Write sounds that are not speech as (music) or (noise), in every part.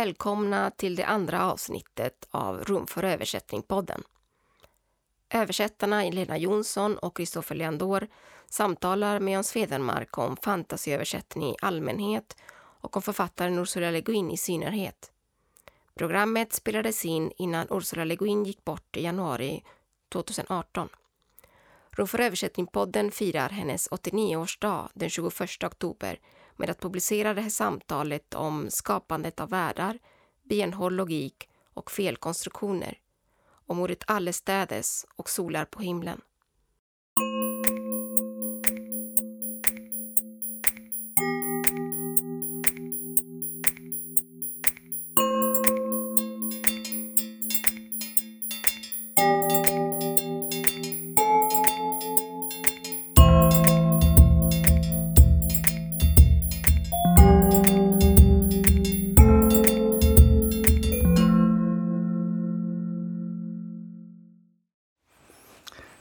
Välkomna till det andra avsnittet av Rum för översättning-podden. Översättarna Elena Jonsson och Kristoffer Leandor samtalar med Jans Federmark om fantasyöversättning i allmänhet och om författaren Ursula Le Guin i synnerhet. Programmet spelades in innan Ursula Le Guin gick bort i januari 2018. Rum för översättning-podden firar hennes 89-årsdag den 21 oktober med att publicera det här samtalet om skapandet av världar, benhård logik och felkonstruktioner. Om ordet allestädes och solar på himlen.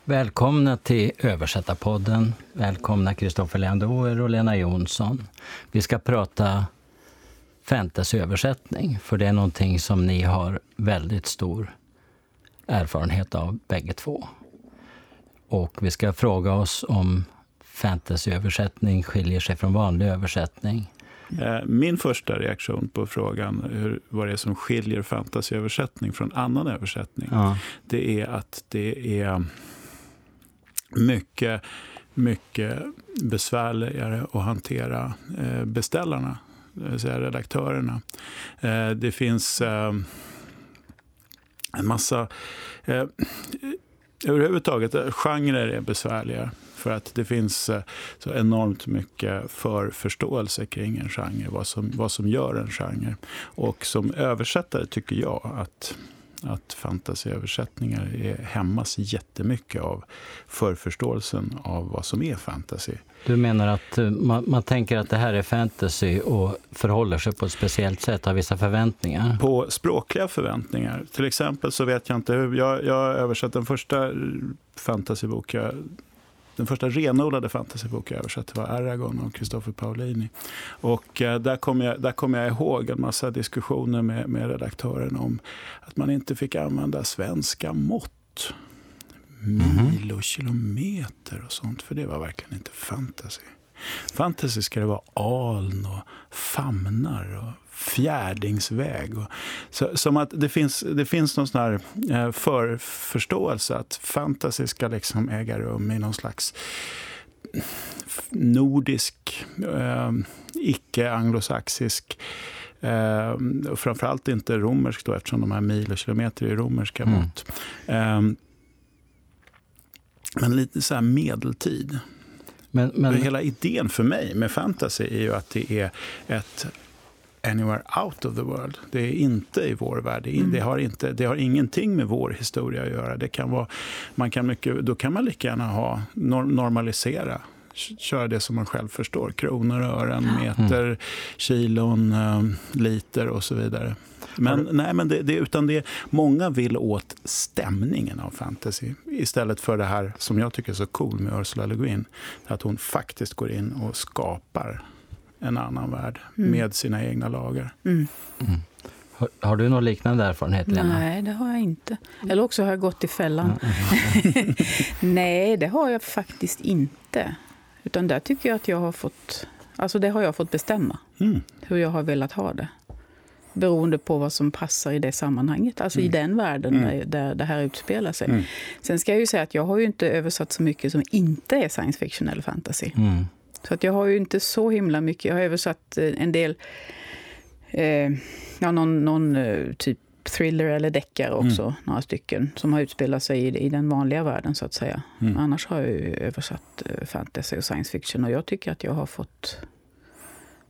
Välkomna till Översättarpodden. Välkomna Kristoffer Leandoer och Lena Jonsson. Vi ska prata fantasyöversättning, för det är någonting som ni har väldigt stor erfarenhet av bägge två. Och vi ska fråga oss om fantasyöversättning skiljer sig från vanlig översättning. Eh, min första reaktion på frågan hur, vad det är som skiljer fantasyöversättning från annan översättning, ja. det är att det är mycket, mycket besvärligare att hantera eh, beställarna, det vill säga redaktörerna. Eh, det finns eh, en massa... Överhuvudtaget, genrer är besvärliga. För att det finns så enormt mycket förförståelse kring en genre, vad som, vad som gör en genre. Och som översättare tycker jag att att fantasyöversättningar hämmas jättemycket av förförståelsen av vad som är fantasy. Du menar att eh, man, man, tänker att det här är fantasy och förhåller sig på ett speciellt sätt, har vissa förväntningar? På språkliga förväntningar. Till exempel så vet jag inte hur... Jag, jag har översatt den första fantasybok jag den första renodlade fantasybok jag översatte var Aragon av Christopher Paolini. Och eh, där kommer jag, där kom jag ihåg en massa diskussioner med, med redaktören om att man inte fick använda svenska mått. Mil och kilometer och sånt, för det var verkligen inte fantasy. Fantasy ska det vara aln och famnar och fjärdingsväg. Och, så, som att det finns, det finns någon sån här eh, förförståelse att fantasy ska liksom äga rum i någon slags nordisk, eh, icke-anglosaxisk Eh, framförallt inte romersk då, eftersom de här mil och kilometer är romerska mm. mått. Eh, men lite så här medeltid. Men, men... Hela idén för mig med fantasy är ju att det är ett anywhere out of the world. Det är inte i vår värld. Det, mm. det, har, inte, det har ingenting med vår historia att göra. Det kan vara, man kan mycket, då kan man lika gärna ha, normalisera köra det som man själv förstår. Kronor, ören, meter, mm. kilon, um, liter och så vidare. Men, nej, men det, det, utan det, många vill åt stämningen av fantasy istället för det här som jag tycker är så cool med Ursula Le Guin. Att hon faktiskt går in och skapar en annan värld mm. med sina egna lagar. Mm. Mm. Har, har, du någon liknande erfarenhet, Lena? Nej, det har jag inte. Eller också har jag gått i fällan. Mm. (laughs) Nej, det har jag faktiskt inte. Utan där tycker jag att jag har fått... Alltså det har jag fått bestämma. Mm. Hur jag har velat ha det. Beroende på vad som passar i det sammanhanget. Alltså mm. i den världen mm. där det här utspelar sig. Mm. Sen ska jag ju säga att jag har ju inte översatt så mycket som inte är science fiction eller fantasy. Mm. Så att jag har ju inte så himla mycket. Jag har översatt eh, en del, eh, ja, någon, någon eh, typ thriller eller deckare också, mm. några stycken, som har utspelat sig i, i den vanliga världen så att säga. Mm. Annars har jag ju översatt eh, fantasy och science fiction och jag tycker att jag har fått...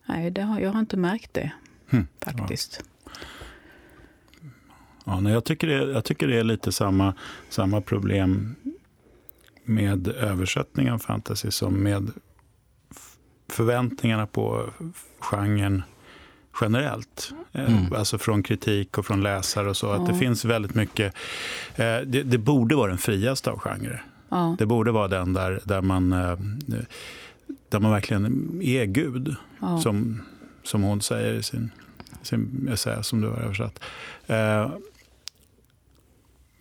Nej, det har, jag har inte märkt det mm. faktiskt. Ja. Ja, nej, jag, tycker det, jag tycker det är lite samma, samma problem med översättning av fantasy som med förväntningarna på genren generellt. Eh, mm. Alltså från kritik och från läsare och så. Ja. Att det finns väldigt mycket... Eh, det, det, borde vara den friaste av genrer. Ja. Det borde vara den där, där, man, eh, där man verkligen är Gud. Ja. Som, som hon säger i sin sin essä som du har översatt.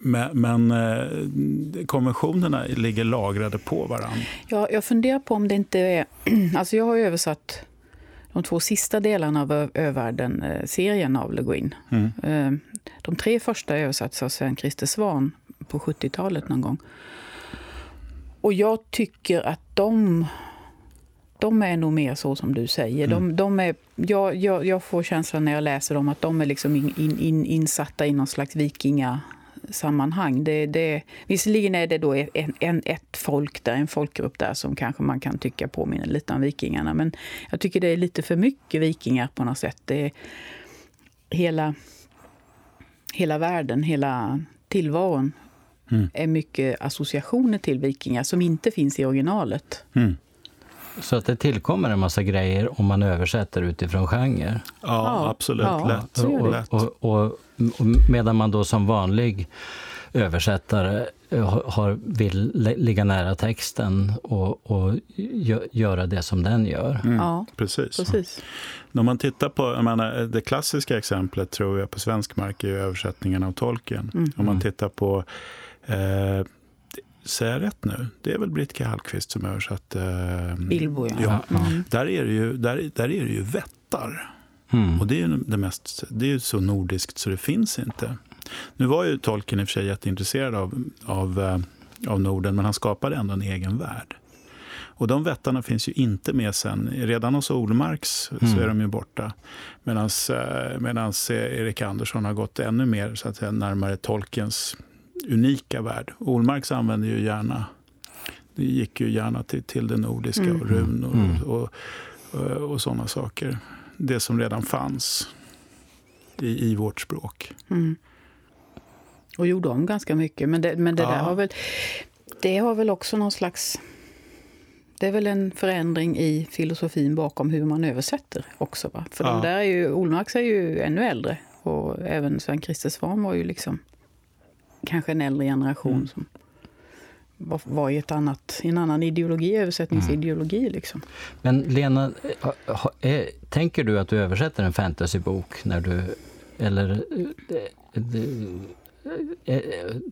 Eh, men, men eh, konventionerna ligger lagrade på varandra. Ja, jag funderar på om det inte är... (clears throat) Alltså jag har översatt de två sista delarna av Övärlden-serien av Le Guin. Mm. Eh, de tre första översattes av Sven Christer Svan på 70-talet någon gång. Och jag tycker att de, de är nog mer så som du säger. Mm. De, de, är, jag, jag, jag, får känslan när jag läser dem att de är liksom in, in, insatta i någon slags vikinga sammanhang. Det, det, visserligen är det då en, en, ett folk där, en folkgrupp där som kanske man kan tycka påminner lite om vikingarna. Men jag tycker det är lite för mycket vikingar på något sätt. Det är hela, hela världen, hela tillvaron mm. är mycket associationer till vikingar som inte finns i originalet. Mm. Så att det tillkommer en massa grejer om man översätter utifrån genre? Ja, ja absolut. Ja, lätt. Och, och, och, medan man då som vanlig översättare eh, har, vill ligga nära texten och, och göra det som den gör. Mm, ja, precis. precis. När man tittar på, jag menar, det klassiska exemplet tror jag på svensk mark är översättningen av Tolkien. Mm. Om man tittar på eh, Säger jag rätt nu? Det är väl Britt Hallqvist som översatt... Eh, Bilbo, ja. ja. Mm. Där, är det ju, där, där är det ju vättar. Mm. Och det är det mest, det är så nordiskt så det finns inte. Nu var ju Tolkien i och för sig jätteintresserad av, av, eh, av Norden, men han skapade ändå en egen värld. Och de vättarna finns ju inte med sen. Redan hos Olmarks mm. så är de ju borta. Medan eh, Erik Andersson har gått ännu mer så att säga, närmare Tolkiens unika värld. Olmarks använde ju gärna, det gick ju gärna till, till det nordiska mm. och runor mm. och, och, och sådana saker. Det som redan fanns i, i vårt språk. Mm. Och gjorde om ganska mycket. Men det, men det ja. där har väl, det har väl också någon slags... Det är väl en förändring i filosofin bakom hur man översätter också. Va? För ja. de där är ju, Olmarks är ju ännu äldre. Och även Sven Christer Svan var ju liksom kanske en äldre generation mm. som var, var i ett annat, en annan ideologi, översättningsideologi. Mm. Liksom. Men Lena, är, tänker du att du översätter en fantasybok när du... Eller...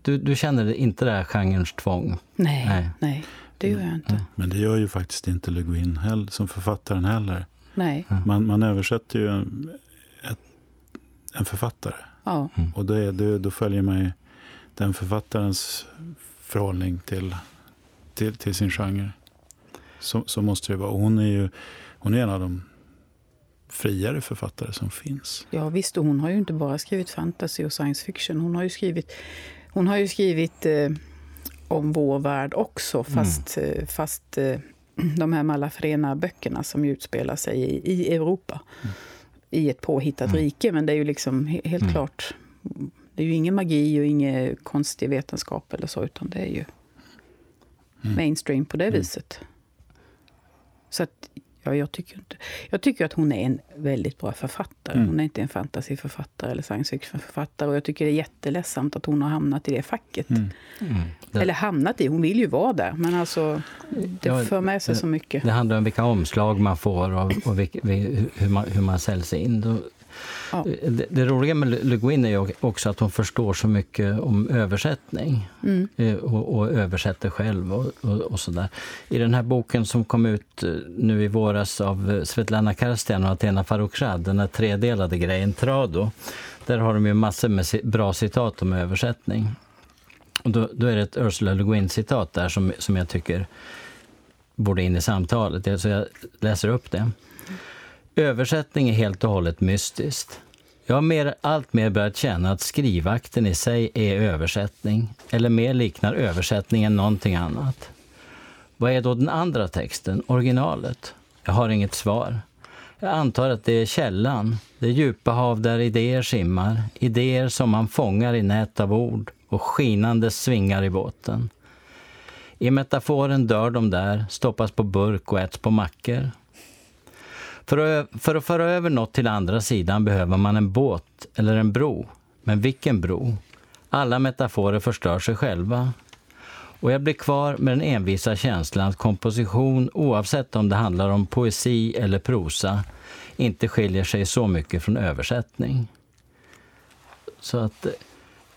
Du, du känner inte det här genrens tvång? Nej, nej, nej det gör jag inte. Mm. Men det gör ju faktiskt inte Le Guin heller, som författaren heller. Nej. Man, man översätter ju en, ett, en författare. Ja. Och då, är, då, då följer man ju den författarens förhållning till, till, till sin genre. Så, så, måste det vara. Och hon är ju hon är en av de friare författare som finns. Ja visst, och hon har ju inte bara skrivit fantasy och science fiction. Hon har ju skrivit, hon har ju skrivit eh, om vår värld också, fast, mm. fast eh, (clears throat) de här Malafrena-böckerna som utspelar sig i, i Europa. Mm. I ett påhittat mm. rike, men det är ju liksom helt mm. klart det är ju ingen magi och ingen konstig vetenskap eller så, utan det är ju mm. mainstream på det mm. viset. Så att, ja, jag, tycker inte, jag tycker att hon är en väldigt bra författare. Mm. Hon är inte en fantasyförfattare eller science fiction-författare. Och jag tycker det är jätteledsamt att hon har hamnat i det facket. Mm. Mm. Eller hamnat i, hon vill ju vara där. Men alltså, det ja, för med sig så mycket. Det handlar om vilka omslag man får och, och vilka, hur, man, hur man säljs in. Ja. Det, det, roliga med Le Guin är också att hon förstår så mycket om översättning mm. Eh, och, och, översätter själv och, och, och sådär. I den här boken som kom ut eh, nu i våras av eh, Svetlana Karstian och Athena Farrokhzad, den här tredelade grejen Trado, där har de ju massor med bra citat om översättning. Och då, då är det ett Ursula Le Guin-citat där som, som jag tycker borde in i samtalet, så jag läser upp det. Översättning är helt och hållet mystiskt. Jag har mer, allt mer börjat känna att skrivakten i sig är översättning, eller mer liknar översättning än någonting annat. Vad är då den andra texten, originalet? Jag har inget svar. Jag antar att det är källan, det djupa hav där idéer simmar, idéer som man fångar i nät av ord och skinande svingar i båten. I metaforen dör de där, stoppas på burk och äts på mackor. För att, för att föra över något till andra sidan behöver man en båt eller en bro. Men vilken bro? Alla metaforer förstör sig själva. Och jag blir kvar med den envisa känslan att komposition, oavsett om det handlar om poesi eller prosa, inte skiljer sig så mycket från översättning. Så att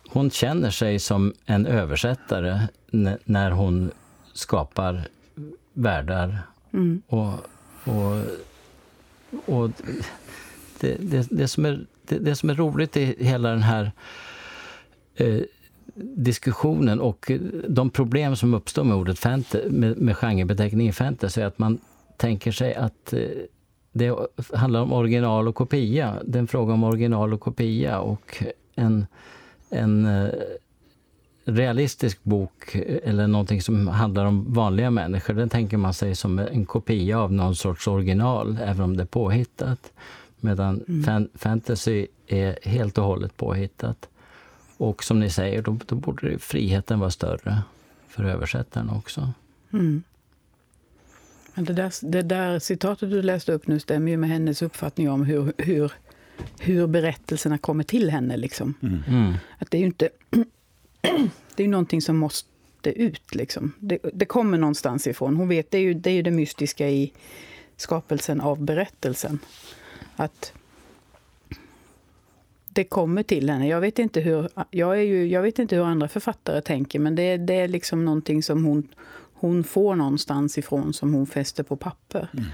hon känner sig som en översättare när hon skapar världar. Mm. Och, och, och det, det, det, som är, det, det, som är roligt i hela den här eh, diskussionen och de problem som uppstår med ordet fantasy, med, med genrebeteckningen fantasy är att man tänker sig att eh, det handlar om original och kopia. Det är en fråga om original och kopia och en, en eh, realistisk bok eller någonting som handlar om vanliga människor, den tänker man sig som en kopia av någon sorts original, även om det är påhittat. Medan mm. fan, fantasy är helt och hållet påhittat. Och som ni säger, då, då borde friheten vara större för översättaren också. Mm. Det, där, det där citatet du läste upp nu stämmer ju med hennes uppfattning om hur, hur, hur berättelserna kommer till henne. Liksom. Mm. mm. Att det är ju inte... (clears throat) det är ju någonting som måste ut. Liksom. Det, det, kommer någonstans ifrån. Hon vet, det är, ju, det är ju det mystiska i skapelsen av berättelsen. Att det kommer till henne. Jag vet inte hur, jag är ju, jag vet inte hur andra författare tänker, men det, det är liksom någonting som hon, hon får någonstans ifrån, som hon fäster på papper. Mm.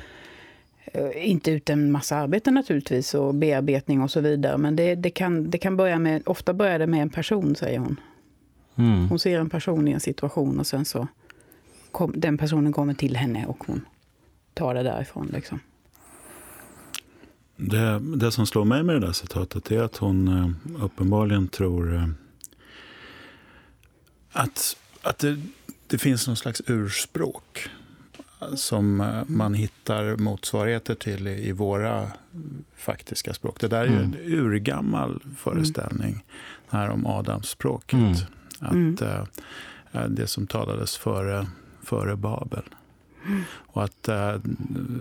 Uh, inte utan en massa arbete naturligtvis, och bearbetning och så vidare. Men det, det, kan, det kan börja med, ofta börjar det med en person, säger hon. Mm. Hon ser en person i en situation och sen så kom, den personen kommer till henne och hon tar det därifrån. Liksom. Det, det som slår mig med det där citatet är att hon eh, uppenbarligen tror eh, att, att det, det finns någon slags urspråk som eh, man hittar motsvarigheter till i våra faktiska språk. Det där är ju en mm. urgammal föreställning, mm. här om Adamsspråket. Mm. Att, mm. Det som talades före, före Babel. Och, att, eh,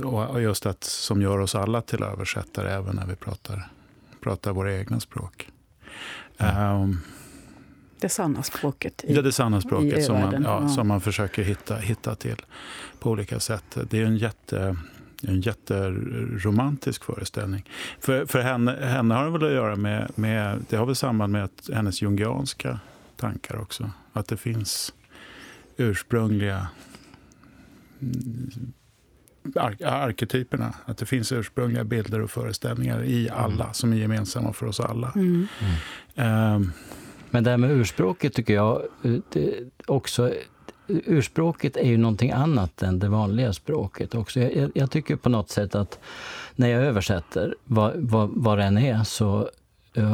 och just att, som gör oss alla till översättare även när vi pratar, pratar våra egna språk. Mm. Um, det sanna språket. I, ja, det sanna språket som man, ja, ja. som man försöker hitta, hitta till på olika sätt. Det är en jätte en jätteromantisk föreställning. För, för henne, henne har det väl att göra med, med, det har väl samband med att hennes jungianska tankar också. Att det finns ursprungliga arketyperna. Att det finns ursprungliga bilder och föreställningar i mm. alla som är gemensamma för oss alla. Mm. Mm. Um, Men det här med urspråket tycker jag också Urspråket är ju någonting annat än det vanliga språket också. Jag, jag tycker på något sätt att när jag översätter, vad, vad, vad det än är, så Eh,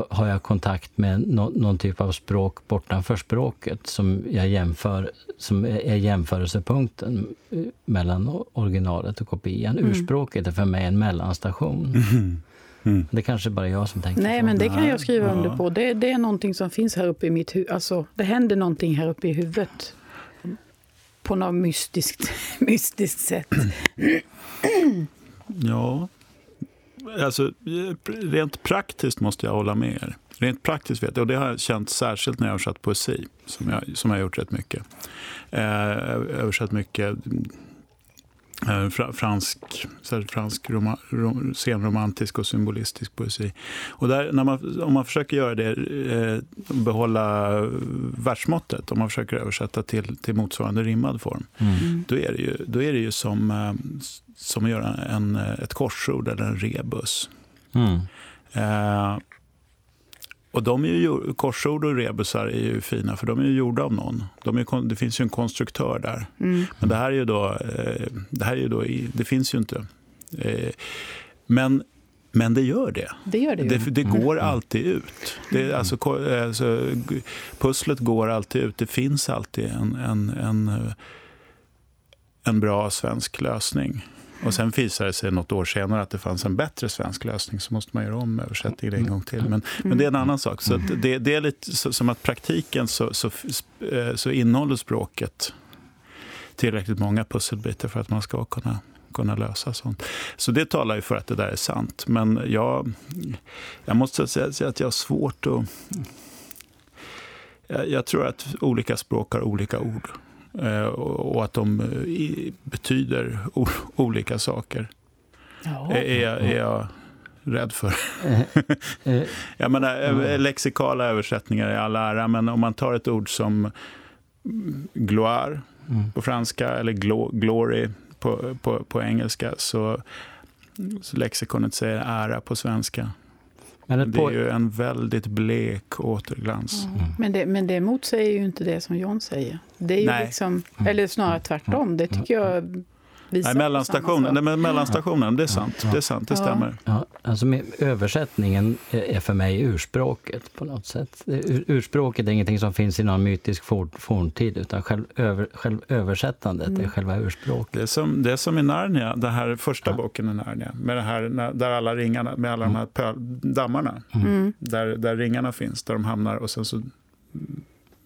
har jag kontakt med no, någon typ av språk bortanför språket som, jag jämför, som är jämförelsepunkten eh, mellan originalet och kopian. Mm. Urspråket är för mig en mellanstation. (laughs) Mm. Mm. Det är kanske bara jag som tänker Nej, så. men det kan jag skriva under på. Det, det är någonting som finns här uppe i mitt huvud. Alltså, det händer någonting här uppe i huvudet. På något mystiskt, (laughs) mystiskt sätt. Ja, alltså, rent praktiskt måste jag hålla med er. Rent praktiskt vet jag, och det har jag känt särskilt när jag har översatt poesi, som jag, som jag har gjort rätt mycket. Eh, översatt mycket fransk, fransk roma, rom, senromantisk och symbolistisk poesi. Och där, när man, om man försöker göra det, eh, behålla versmåttet, om man försöker översätta till, till motsvarande rimmad form, mm. då, är det ju, då är det ju som, eh, som att göra en, ett korsord eller en rebus. Mm. Eh, och de är ju, korsord och rebusar är ju fina, för de är ju gjorda av någon. De är, det finns ju en konstruktör där. Mm. Men det här är ju då, eh, det, här är ju då, det finns ju inte. Eh, men men det gör det. Det, gör det, det, det går mm. alltid ut. Det, alltså, alltså, pusslet går alltid ut. Det finns alltid en, en, en, en bra svensk lösning. Och sen visade det sig något år senare att det fanns en bättre svensk lösning. Så måste man göra om översättningen en gång till. Men, men det är en annan sak. Så det, det är lite som att praktiken så, så, eh, så innehåller språket tillräckligt många pusselbitar för att man ska kunna kunna lösa sånt. Så det talar ju för att det där är sant. Men jag, jag måste säga att jag har svårt att... Jag, jag tror att olika språk har olika ord. Eh, och att de betyder (laughs) olika saker. Ja. Är, är jag rädd för. (laughs) jag menar, lexikala översättningar är all ära, men om man tar ett ord som gloire mm. på franska eller glory på, på, på engelska så, så lexikonet säger ära på svenska. Men det är ju en väldigt blek återglans. Mm. Men, det, men det motsäger ju inte det som John säger. Det är ju Nej. liksom, eller snarare tvärtom. Det tycker jag Nej, mellanstationen, nej, men mellanstationen, det är sant. Det är sant, det stämmer. Ja, alltså översättningen är för mig urspråket på något sätt. Urspråket är ingenting som finns i någon mytisk forntid, utan själv, över, själv översättandet mm. är själva urspråket. Det är, som, det är som i Narnia, den här första ja. boken i Narnia, med, det här, där alla ringarna, med alla mm. de här pöl, dammarna, mm. där, där ringarna finns, där de hamnar och sen så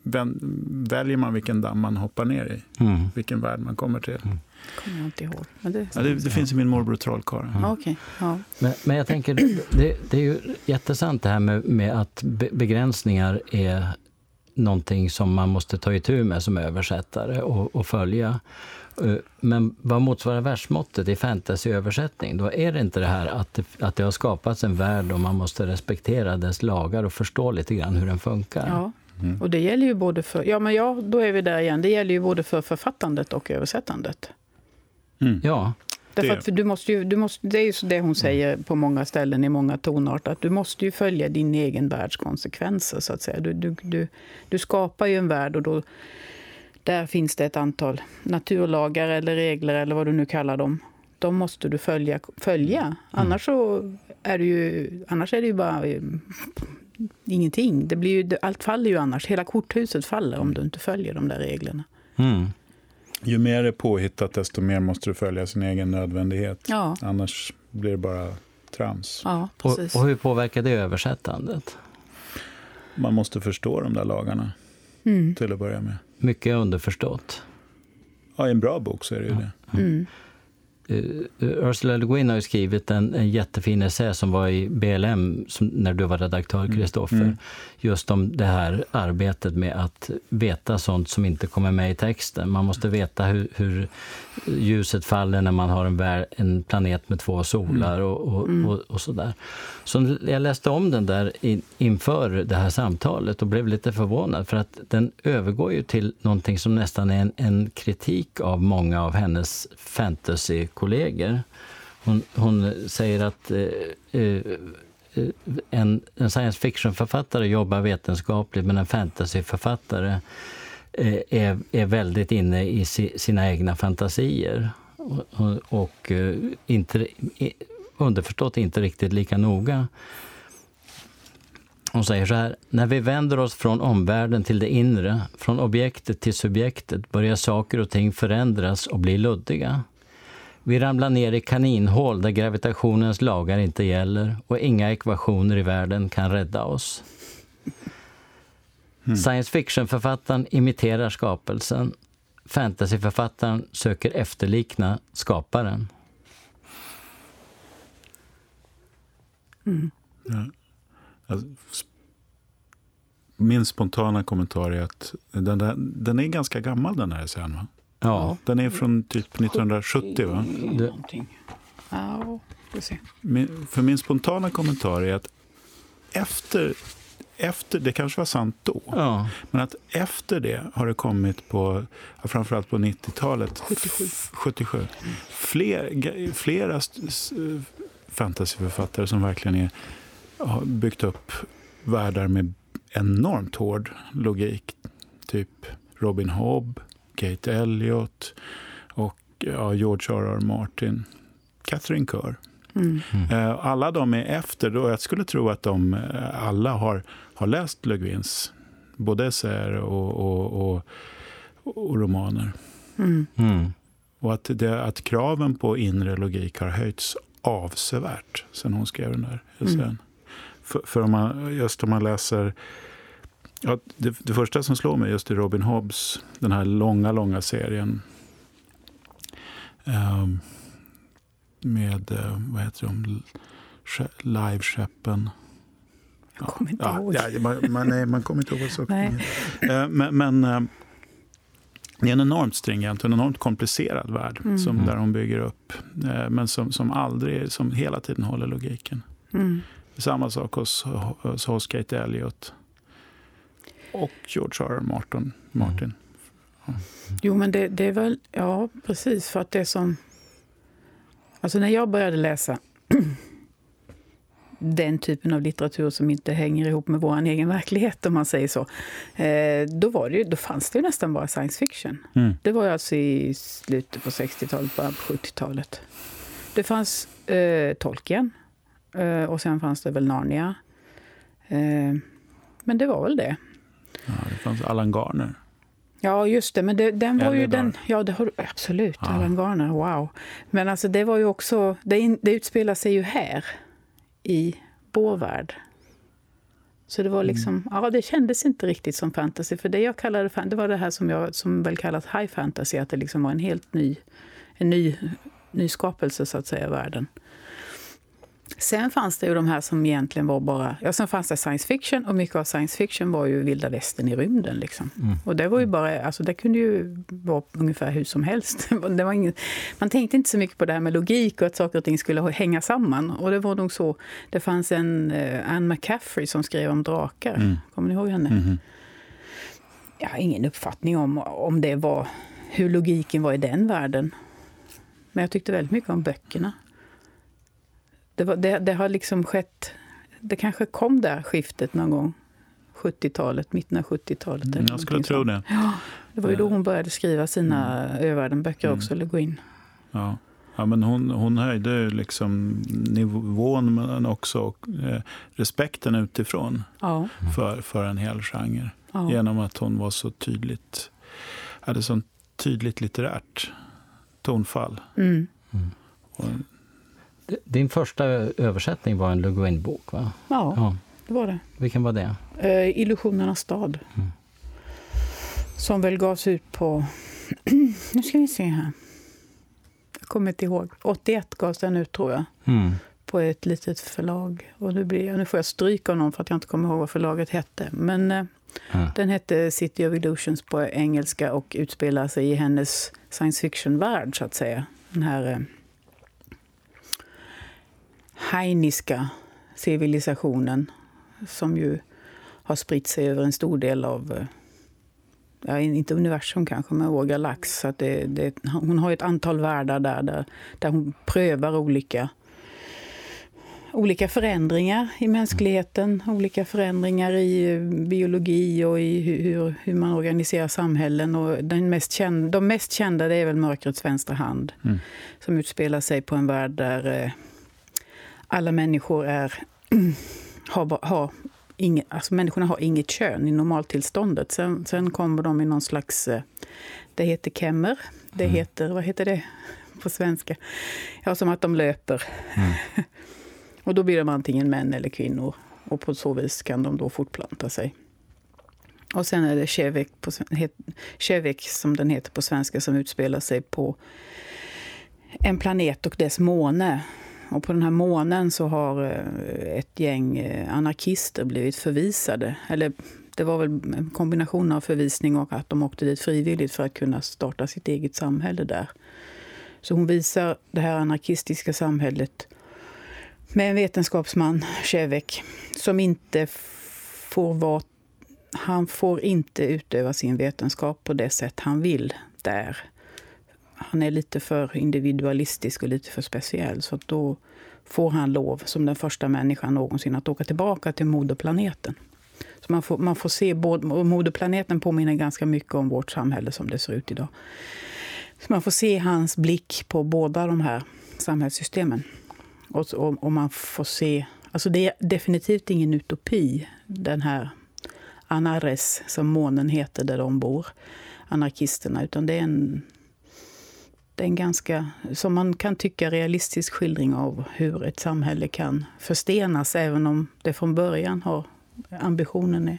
väljer man vilken damm man hoppar ner i, mm. vilken värld man kommer till. Mm kommer jag inte ihåg. Men det, ja, det, det finns i min morbror Trollkarlen. Mm. Okay. Ja. Men, men, jag tänker, det, det, är ju jättesant det här med, med att be, begränsningar är någonting som man måste ta itu med som översättare och, och följa. Eh, men vad motsvarar versmåttet i fantasyöversättning? Då är det inte det här att det, att det har skapats en värld och man måste respektera dess lagar och förstå lite grann hur den funkar. Ja. Mm. Och det gäller ju både för, ja men ja, då är vi där igen, det gäller ju både för författandet och översättandet. Mm. Ja. Därför att du måste ju, du måste, det är ju det hon säger på många ställen i många tonarter, att du måste ju följa din egen världs konsekvenser. Så att säga. Du, du, du, du skapar ju en värld och då, där finns det ett antal naturlagar eller regler eller vad du nu kallar dem. De måste du följa. följa. Mm. Annars, så är det ju, annars är det ju bara eh, ingenting. Det blir ju, allt faller ju annars. Hela korthuset faller om du inte följer de där reglerna. Mm. Ju mer det är påhittat, desto mer måste du följa sin egen nödvändighet. Ja. Annars blir det bara trams. Ja, och, och, hur påverkar det översättandet? Man måste förstå de där lagarna, mm. till att börja med. Mycket underförstått. Ja, i en bra bok så är det ju ja. det. Mm. Uh, Ursula Le Guin har skrivit en, en jättefin essä som var i BLM som, när du var redaktör, Kristoffer. Mm. mm. Just om det här arbetet med att veta sånt som inte kommer med i texten. Man måste veta hur, hur ljuset faller när man har en, en planet med två solar och, och, mm. och, och sådär. Så jag läste om den där in, inför det här samtalet och blev lite förvånad för att den övergår ju till någonting som nästan är en, en kritik av många av hennes kollegor. Hon, hon säger att eh, eh, en, en science fiction-författare jobbar vetenskapligt men en fantasyförfattare eh, är, är väldigt inne i si, sina egna fantasier. Och, och, eh, inte, underförstått inte riktigt lika noga. Hon säger så här, när vi vänder oss från omvärlden till det inre, från objektet till subjektet, börjar saker och ting förändras och bli luddiga. Vi ramlar ner i kaninhål där gravitationens lagar inte gäller och inga ekvationer i världen kan rädda oss. Mm. Science fiction-författaren imiterar skapelsen. Fantasyförfattaren söker efterlikna skaparen. Mm. Ja. Alltså, min spontana kommentar är att den, där, den är ganska gammal den här essän? Ja. Den är från typ 1970 va? Det. Ja, min, för min spontana kommentar är att efter, efter, det kanske var sant då, ja. men att efter det har det kommit på, framförallt på 90-talet, 77, 77 fler, flera fantasyförfattare som verkligen är, har byggt upp världar med enormt hård logik. Typ Robin Hobb, Kate Elliot och ja, George R.R. Martin. Catherine Kerr. Mm. Mm. Alla de är efter, och jag skulle tro att de eh, alla har, har läst Le Guins både essäer och, och, och, och, romaner. Mm. mm. Och att, det, att kraven på inre logik har höjts avsevärt sen hon skrev den där essän. Mm. För, för, om man, just om man läser... Ja, det, det, första som slår mig just i Robin Hobbs, den här långa, långa serien eh, med, eh, vad heter de, Live-skeppen. Jag kommer inte ja, ihåg. Ja, man, man, man kommer inte ihåg vad saker eh, Men, men eh, det är en enormt stringent och en enormt komplicerad värld mm. som, där hon bygger upp. Eh, men som, som aldrig, som hela tiden håller logiken. Mm. Samma sak hos, hos, hos Kate Elliot. Och George R. R. Martin. Martin. Mm. Jo, men det, det är väl... Ja, precis. För att det som... Alltså när jag började läsa (clears throat) den typen av litteratur som inte hänger ihop med vår egen verklighet, om man säger så. Eh, då, var det ju, då fanns det nästan bara science fiction. Mm. Det var alltså i slutet på 60-talet, början på 70-talet. Det fanns eh, Tolkien eh, och sen fanns det väl Narnia. Eh, men det var väl det. Ja, det fanns Allan Garner. Ja, just det. Men det, den var Eller ju den... Ja, det har, absolut. Ja. Allan Garner, wow. Men alltså det var ju också... Det, in, det utspelar sig ju här i vår värld. Så det var mm. liksom, mm. ja det kändes inte riktigt som fantasy. För det jag kallade det var det här som, jag, som väl kallas high fantasy, att det liksom var en helt ny, en ny, ny skapelse så att säga, världen. Sen fanns det ju de här som egentligen var bara... Ja, sen fanns det science fiction och mycket av science fiction var ju vilda västern i rymden. Liksom. Mm. Och det var ju bara... Alltså det kunde ju vara ungefär hur som helst. (laughs) Det var ingen, man tänkte inte så mycket på det här med logik och att saker och ting skulle hänga samman. Och det var nog så. Det fanns en uh, Anne McCaffrey som skrev om drakar. Mm. Kommer ni ihåg henne? Mm. Jag har ingen uppfattning om, om det var hur logiken var i den världen. Men jag tyckte väldigt mycket om böckerna det, var, det, det, har liksom skett... Det kanske kom där skiftet någon gång. 70-talet, mitten av 70-talet. Mm, jag skulle tro så. det. Ja, det var ju då hon började skriva sina mm. Övärlden-böcker mm. också, eller gå in. Ja. Ja, men hon, hon höjde liksom nivån men också eh, respekten utifrån ja. för, för en hel genre. Ja. Genom att hon var så tydligt, hade så tydligt litterärt tonfall. Mm. Mm. Och, din första översättning var en Le Guin-bok, va? Ja, ja, det var det. Vilken var det? Uh, Illusionernas stad. Mm. Som väl gavs ut på... (clears throat) nu ska vi se här. Jag kommer inte ihåg. 81 gavs den ut, tror jag. Mm. På ett litet förlag. Och nu, blir, nu får jag stryk av någon för att jag inte kommer ihåg vad förlaget hette. Men uh, mm. den hette City of Illusions på engelska och utspelar sig i hennes science fiction-värld, så att säga. Den här... Uh, heiniska civilisationen som ju har spritt sig över en stor del av, eh, ja, inte universum kanske, men vår galax. Så det, det, hon har ett antal världar där, där, där hon prövar olika, olika förändringar i mänskligheten, olika förändringar i eh, biologi och i hur, hur man organiserar samhällen. Och den mest kända, de mest kända det är väl Mörkrets vänstra hand, mm. som utspelar sig på en värld där eh, alla människor är, (clears throat) har, har inget, alltså människorna har inget kön i normaltillståndet. Sen, sen kommer de i någon slags, eh, det heter kemmer, det mm. heter, vad heter det (laughs) på svenska? Ja, som att de löper. Mm. (laughs) och då blir de antingen män eller kvinnor. Och på så vis kan de då fortplanta sig. Och sen är det Kevek, på, Kevek som den heter på svenska, som utspelar sig på en planet och dess måne och på den här månen så har eh, ett gäng eh, anarkister blivit förvisade. Eller det var väl en kombination av förvisning och att de åkte dit frivilligt för att kunna starta sitt eget samhälle där. Så hon visar det här anarkistiska samhället med en vetenskapsman, Shevek, som inte får vara... Han får inte utöva sin vetenskap på det sätt han vill där han är lite för individualistisk och lite för speciell. Så då får han lov, som den första människan någonsin, att åka tillbaka till moderplaneten. Så man får, man får se, moderplaneten påminner ganska mycket om vårt samhälle som det ser ut idag. Så man får se hans blick på båda de här samhällssystemen. Och, och, och man får se... Alltså det är definitivt ingen utopi, den här Anares, som månen heter, där de bor, anarkisterna. Utan det är en en ganska, som man kan tycka, realistisk skildring av hur ett samhälle kan förstenas även om det från början har ambitionen är,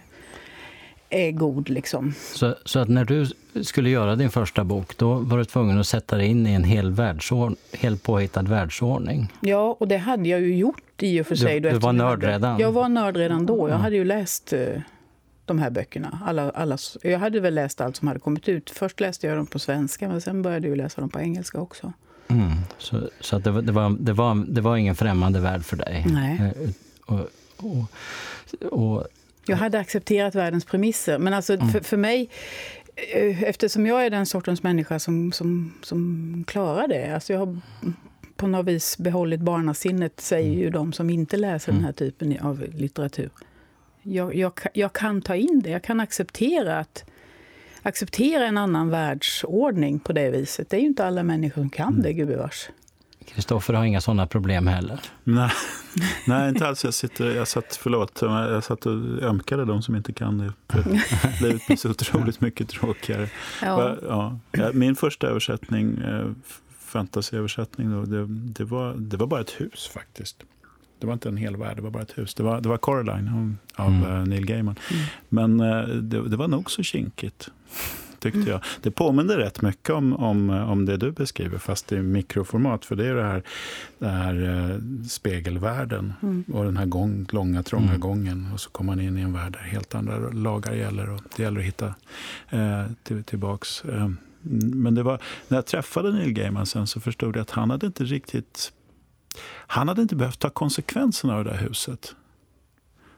är god. Liksom. Så, så att när du skulle göra din första bok, då var du tvungen att sätta dig in i en hel, världsord, hel påhittad världsordning? Ja, och det hade jag ju gjort i och för sig. Du, du var nörd redan? Jag var nörd redan då. Jag hade ju läst eh, de här böckerna. Alla, alla, jag hade väl läst allt som hade kommit ut. Först läste jag dem på svenska, men sen började jag läsa dem på engelska också. Mm. Så, så det, det, var, det, var, det var ingen främmande värld för dig? Nej. Eh, och, och, och, jag hade accepterat världens premisser. Men alltså, mm. för, för mig, eh, eftersom jag är den sortens människa som, som, som klarar det. Alltså jag har på något vis behållit barnasinnet, säger mm. ju de som inte läser mm. den här typen av litteratur. Jag, jag, jag, kan ta in det, jag kan acceptera att acceptera en annan världsordning på det viset. Det är ju inte alla människor som kan mm. det, gubevars. Kristoffer har inga sådana problem heller. Nej, (laughs) Nej inte alls. Jag, sitter, jag, satt, förlåt, jag satt och ömkade de som inte kan det. (laughs) Livet blir så otroligt mycket tråkigare. Ja. Ja, min första översättning, eh, fantasyöversättning, då, det, det, var, det var bara ett hus faktiskt. Det var inte en hel värld, det var bara ett hus. Det var, det var Coraline av mm. Eh, Neil Gaiman. Mm. Men eh, det, det, var nog så kinkigt, tyckte jag. Det påminner rätt mycket om, om, om det du beskriver, fast i mikroformat. För det är det här, det här spegelvärlden mm. och den här gång, långa, trånga mm. gången. Och så kommer man in i en värld där helt andra lagar gäller. Och det gäller att hitta uh, till, tillbaks. Men det var, när jag träffade Neil Gaiman sen så förstod jag att han hade inte riktigt han hade inte behövt ta konsekvenserna av det där huset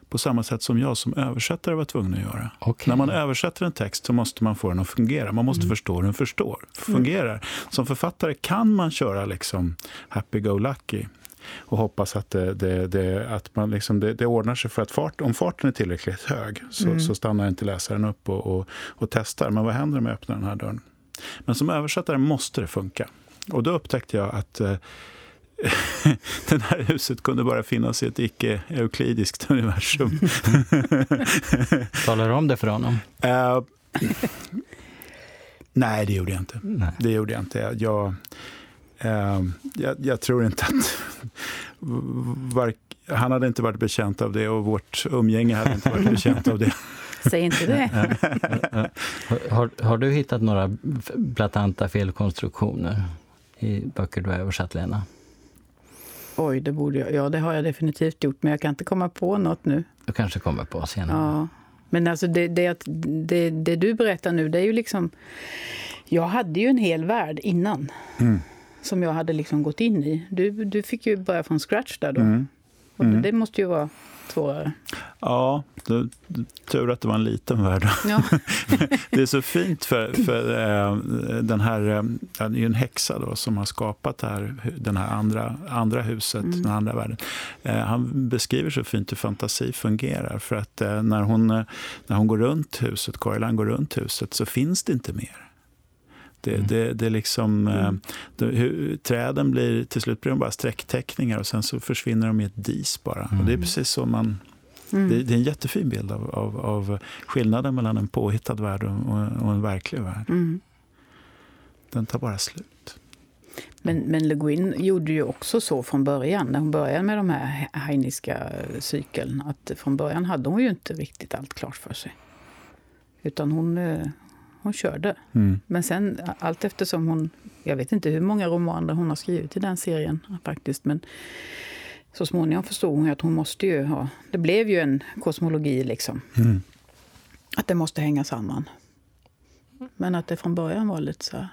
på samma sätt som jag som översättare var tvungen att göra. Okay. När man översätter en text så måste man få den att fungera. Man måste mm. förstå hur den förstår, fungerar. Mm. Som författare kan man köra liksom happy-go-lucky och hoppas att, det, det, det att man liksom, det, det, ordnar sig. för att fart, Om farten är tillräckligt hög så, mm. så stannar inte läsaren upp och, och, och, testar. Men vad händer om jag öppnar den här dörren? Men som översättare måste det funka. Och då upptäckte jag att eh, (laughs) det här huset kunde bara finnas i ett icke-euklidiskt universum. (laughs) Talar du om det för honom? Uh, nej, det gjorde jag inte. Nej. Det gjorde jag inte. Jag, uh, jag, jag tror inte att... (laughs) Var, han hade inte varit bekänt av det och vårt umgänge hade inte varit bekänt av det. Säg inte det. har, har du hittat några blatanta felkonstruktioner i böcker du har översatt, Lena? Oj, det borde jag. Ja, det har jag definitivt gjort, men jag kan inte komma på något nu. Du kanske kommer på senare. Ja. Men alltså det, det, det, det du berättar nu, det är ju liksom... Jag hade ju en hel värld innan. Mm. Som jag hade liksom gått in i. Du, du fick ju börja från scratch där då. Mm. Och det, mm. det måste ju vara svårare. Ja, det, tur att det var en liten värld. Ja. (laughs) det är så fint för, för äh, den här, äh, det är ju en häxa då, som har skapat det här, den här andra, andra huset, mm. den andra världen. Äh, han beskriver så fint hur fantasi fungerar. För att när, hon, när hon går runt huset, Coraline går runt huset, så finns det inte mer. Det, mm. det, det liksom, mm. det, träden blir, till slut blir de bara sträckteckningar och sen så försvinner de i ett dis bara. Mm. Och det är precis så man... Mm. Det, det, är en jättefin bild av, av, av, skillnaden mellan en påhittad värld och, och en verklig värld. Mm. Den tar bara slut. Men, men Le Guin gjorde ju också så från början, när hon började med de här heiniska cykeln. Att från början hade hon ju inte riktigt allt klart för sig. Utan hon, eh, hon körde. Mm. Men sen allt eftersom hon... Jag vet inte hur många romaner hon har skrivit i den serien faktiskt. Men så småningom förstod hon att hon måste ju ha... Det blev ju en kosmologi liksom. Mm. Att det måste hänga samman. Men att det från början var lite så här...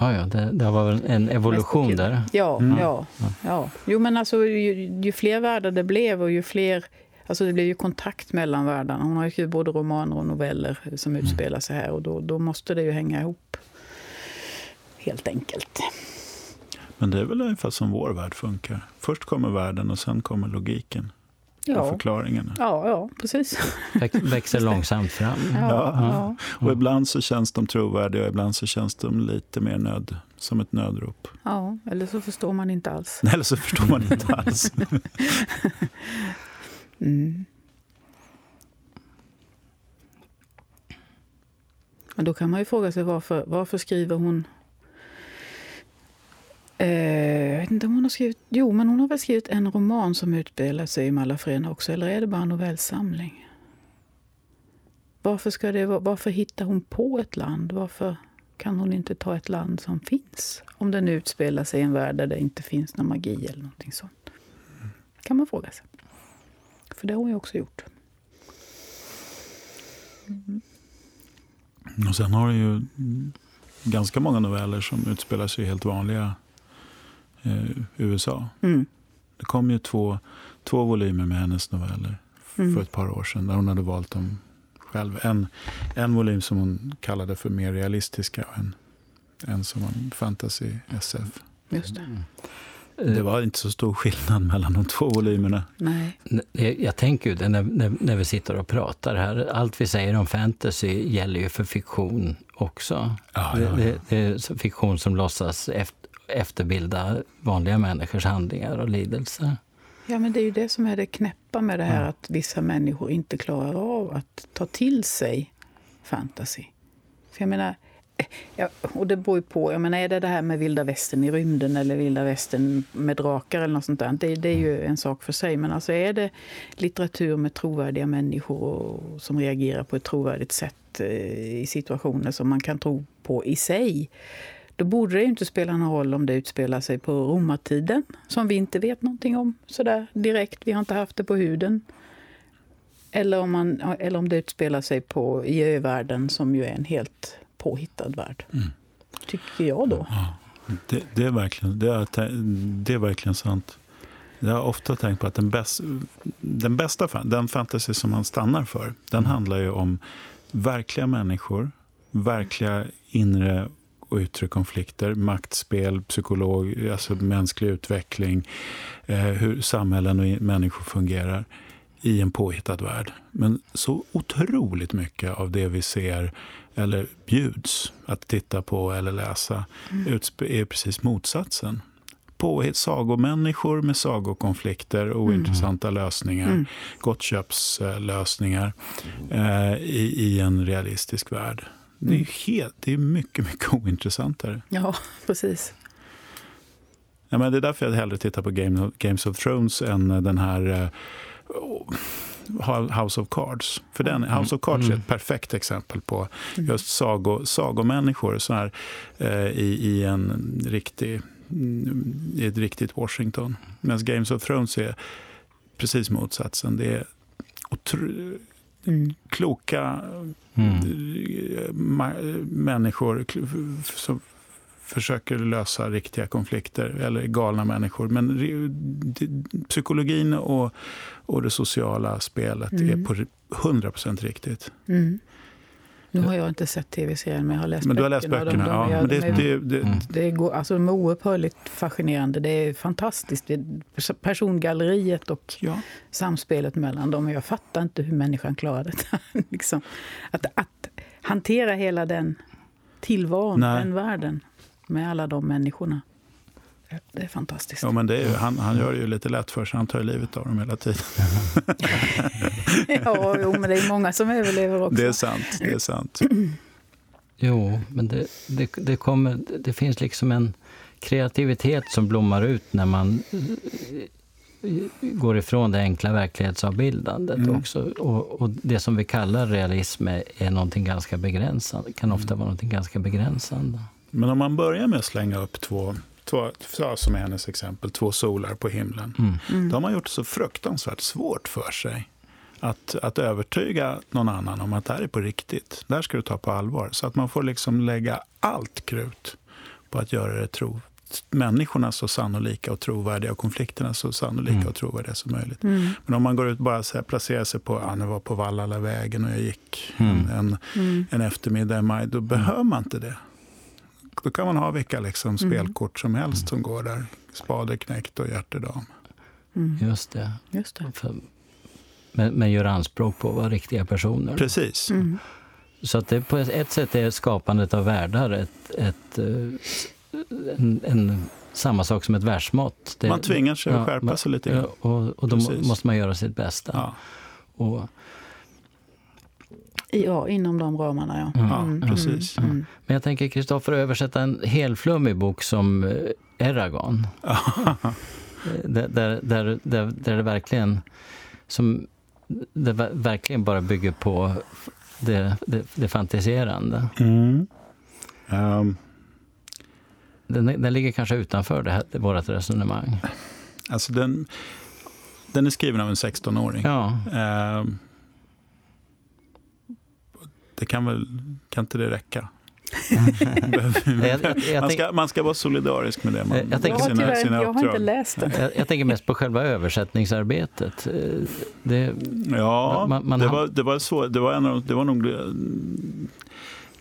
Ja, ja det, det var en evolution där. Ja, mm. ja, ja. Jo, men alltså ju, ju fler världar det blev och ju fler Alltså det blir ju kontakt mellan världarna. Hon har ju skrivit både romaner och noveller som mm. utspelar sig här och då, då måste det ju hänga ihop. Helt enkelt. Men det är väl ungefär som vår värld funkar. Först kommer världen och sen kommer logiken. Ja. Och förklaringen. Ja, ja, precis. Växer långsamt fram. Ja, ja. ja. Och ibland så känns de trovärdiga och ibland så känns de lite mer nöd, som ett nödrop. Ja, eller så förstår man inte alls. (laughs) Eller så förstår man inte alls. (laughs) Mm. Och då kan man ju fråga sig varför, varför skriver hon... Eh, jag vet inte om hon har skrivit... Jo, men hon har väl skrivit en roman som utspelar sig i Malafrena också. Eller är det bara en novellsamling? Varför, ska det, varför hittar hon på ett land? Varför kan hon inte ta ett land som finns? Om den utspelar sig i en värld där det inte finns någon magi eller någonting sånt. kan man fråga sig. För det har hon ju också gjort. Mm. Och sen har du ju ganska många noveller som utspelar sig i helt vanliga eh, USA. Mm. Det kom ju två, två volymer med hennes noveller mm. för ett par år sedan. Där hon hade valt dem själv. En, en volym som hon kallade för mer realistiska och en, en som var fantasy SF. Just det. Mm. Det var inte så stor skillnad mellan de två volymerna. Nej. Jag tänker ju när, när, när, vi sitter och pratar här, allt vi säger om fantasy gäller ju för fiktion också. Ja, ja, ja. Det, det, är fiktion som låtsas efter, efterbilda vanliga människors handlingar och lidelser. Ja, men det är ju det som är det knäppa med det här att vissa människor inte klarar av att ta till sig fantasy. För jag menar, Ja, och det beror ju på. Jag menar, är det det här med vilda västern i rymden eller vilda västern med drakar eller något sånt där? Det, det, är ju en sak för sig. Men alltså är det litteratur med trovärdiga människor och, som reagerar på ett trovärdigt sätt eh, i situationer som man kan tro på i sig då borde det inte spela någon roll om det utspelar sig på romartiden, som vi inte vet någonting om sådär direkt. Vi har inte haft det på huden. Eller om, man, eller om det utspelar sig på, i övärlden, som ju är en helt påhittad värld. Mm. Tycker jag då. Ja, det, det, är verkligen, det, är, det är verkligen sant. Jag har ofta tänkt på att den, bäst, den bästa den fantasy som man stannar för, den mm. handlar ju om verkliga människor, verkliga inre och yttre konflikter, maktspel, psykolog, alltså mänsklig utveckling, eh, hur samhällen och människor fungerar i en påhittad värld. Men så otroligt mycket av det vi ser eller bjuds att titta på eller läsa mm. är precis motsatsen. Påhitt sagomänniskor med sagokonflikter och ointressanta mm. lösningar, mm. gottköpslösningar eh, i, i en realistisk värld. Det är, mm. helt, det är mycket, mycket ointressantare. Ja, precis. Ja, men det är därför jag hellre tittar på Game, Games of Thrones än den här eh, House of Cards. För den, mm. House of Cards är ett mm. perfekt exempel på mm. just sago, sagomänniskor så här, eh, i, i, en riktig, i ett riktigt Washington. Medan Games of Thrones är precis motsatsen. Det är mm. kloka mm. människor som försöker lösa riktiga konflikter, eller galna människor. Men psykologin och, och det sociala spelet mm. är på 100 riktigt. Mm. Nu har jag inte sett tv-serien, men jag har läst men du har läst böckerna. De, de, ja, men det, de, det, det, mm. det går, alltså, de är oupphörligt fascinerande. Det är fantastiskt. Det persongalleriet och ja. samspelet mellan dem. Jag fattar inte hur människan klarar det. (laughs) liksom. att, att hantera hela den tillvaron, Nej. den världen med alla de människorna. Det är fantastiskt. Ja, men det är, han, han gör det ju lite lätt för sig. Han tar livet av dem hela tiden. ja, jo, men det är många som överlever också. Det är sant. Det är sant. Jo, men det, det, det, kommer, det finns liksom en kreativitet som blommar ut när man eh, går ifrån det enkla verklighetsavbildandet mm. också. Och, och, det som vi kallar realism är, är någonting ganska begränsande, kan ofta vara någonting ganska begränsande. Men om man börjar med att slänga upp två, två som är hennes exempel, två solar på himlen. Mm. Mm. Då har man gjort det så fruktansvärt svårt för sig att, att övertyga någon annan om att det här är på riktigt. Det här ska du ta på allvar. Så att man får liksom lägga allt krut på att göra det tro, människorna så sannolika och trovärdiga och konflikterna så sannolika mm. och trovärdiga som möjligt. Mm. Men om man går ut bara här, placerar sig på, ja, nu var på Vallalavägen och jag gick mm. en, en, mm. en eftermiddag i maj, då behöver man inte det. Då kan man ha vilka liksom mm. spelkort som helst som går där. Spade, knäckt och hjärtedam. Mm. Just det. Just det. För, men, men gör anspråk på att vara riktiga personer. Precis. Mm. Så att det på ett sätt är skapandet av världar ett, ett, eh, en, en, samma sak som ett världsmått. Det, man tvingar sig ja, att skärpa sig lite. Ja, och, och då Precis. måste man göra sitt bästa. Ja. Och, Ja, inom de ramarna, ja. ja mm. precis. Mm. Mm. Men jag tänker, Kristoffer, översätta en helflummig bok som eh, Eragon. (laughs) där, där, där, där, där det verkligen som det verkligen bara bygger på det, det, det fantiserande. Mm. Um. Den, den ligger kanske utanför det här, vårt resonemang. Alltså den, den är skriven av en 16-åring. Ja. Um det kan väl, kan inte det räcka? (laughs) man, ska, man ska vara solidarisk med det. Man, jag, tänker, sina, tyvärr, sina jag har inte läst det. Jag, jag, tänker mest på själva översättningsarbetet. Det, ja, man, man det, var, det var så. Det var, en av, det var nog...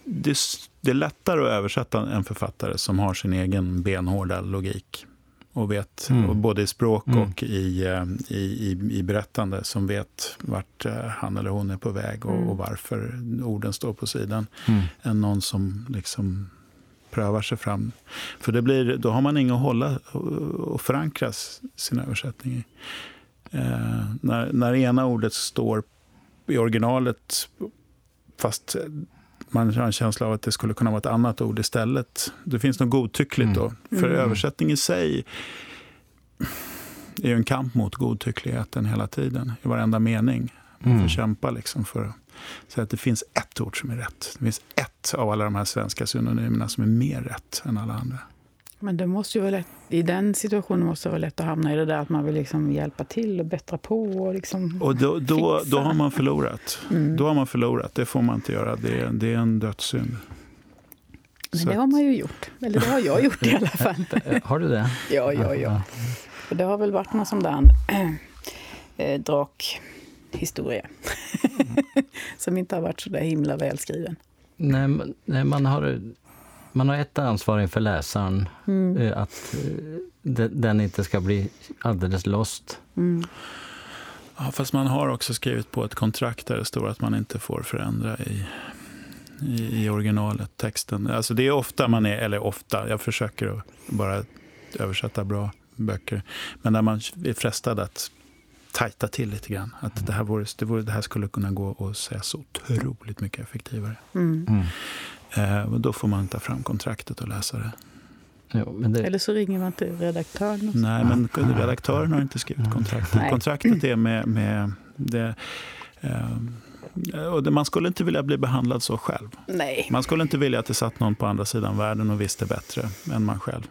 Det, det är lättare att översätta en författare som har sin egen benhårda logik och vet, mm. och både i språk mm. och i, eh, i, i, i, berättande, som vet vart eh, han eller hon är på väg och, mm. och varför orden står på sidan, mm. än någon som liksom prövar sig fram. För det blir, då har man inget att hålla och förankra sin översättning i. Eh, när, när ena ordet står i originalet, fast man har en känsla av att det skulle kunna vara ett annat ord istället. Det finns något godtyckligt då. Mm. För mm. översättning i sig är ju en kamp mot godtyckligheten hela tiden, i varenda mening. Man får mm. kämpa liksom för att säga att det finns ett ord som är rätt. Det finns ett av alla de här svenska synonymerna som är mer rätt än alla andra. Men det måste ju vara lätt, i den situationen måste det vara lätt att hamna i det där att man vill liksom hjälpa till och bättra på. Och, liksom och då, då, då har man förlorat. Mm. Då har man förlorat. Det får man inte göra. Det är, det är en dödssynd. Men det har man ju gjort. Eller det har jag gjort i alla fall. (laughs) har du det? Ja, ja, ja. Och det har väl varit någon sån där äh, (clears throat) drakhistoria. (laughs) Som inte har varit så där himla välskriven. Nej, nej, man har man har ett ansvar inför läsaren, mm. Eh, att eh, den inte ska bli alldeles lost. Mm. Ja, fast man har också skrivit på ett kontrakt där det står att man inte får förändra i, i, i originalet, texten. Alltså det är ofta man är, eller ofta, jag försöker bara översätta bra böcker, men där man är frestad att tajta till lite grann. Att mm. det, här vore, det, vore, det här skulle kunna gå att säga så otroligt mycket effektivare. Mm. Mm. Eh, då får man ta fram kontraktet och läsa det. Jo, det... Eller så ringer man till redaktören. Nej, men redaktören har inte skrivit kontraktet. Kontraktet är med... med det, eh, och det, man skulle inte vilja bli behandlad så själv. Nej. Man skulle inte vilja att det satt någon på andra sidan världen och visste bättre än man själv.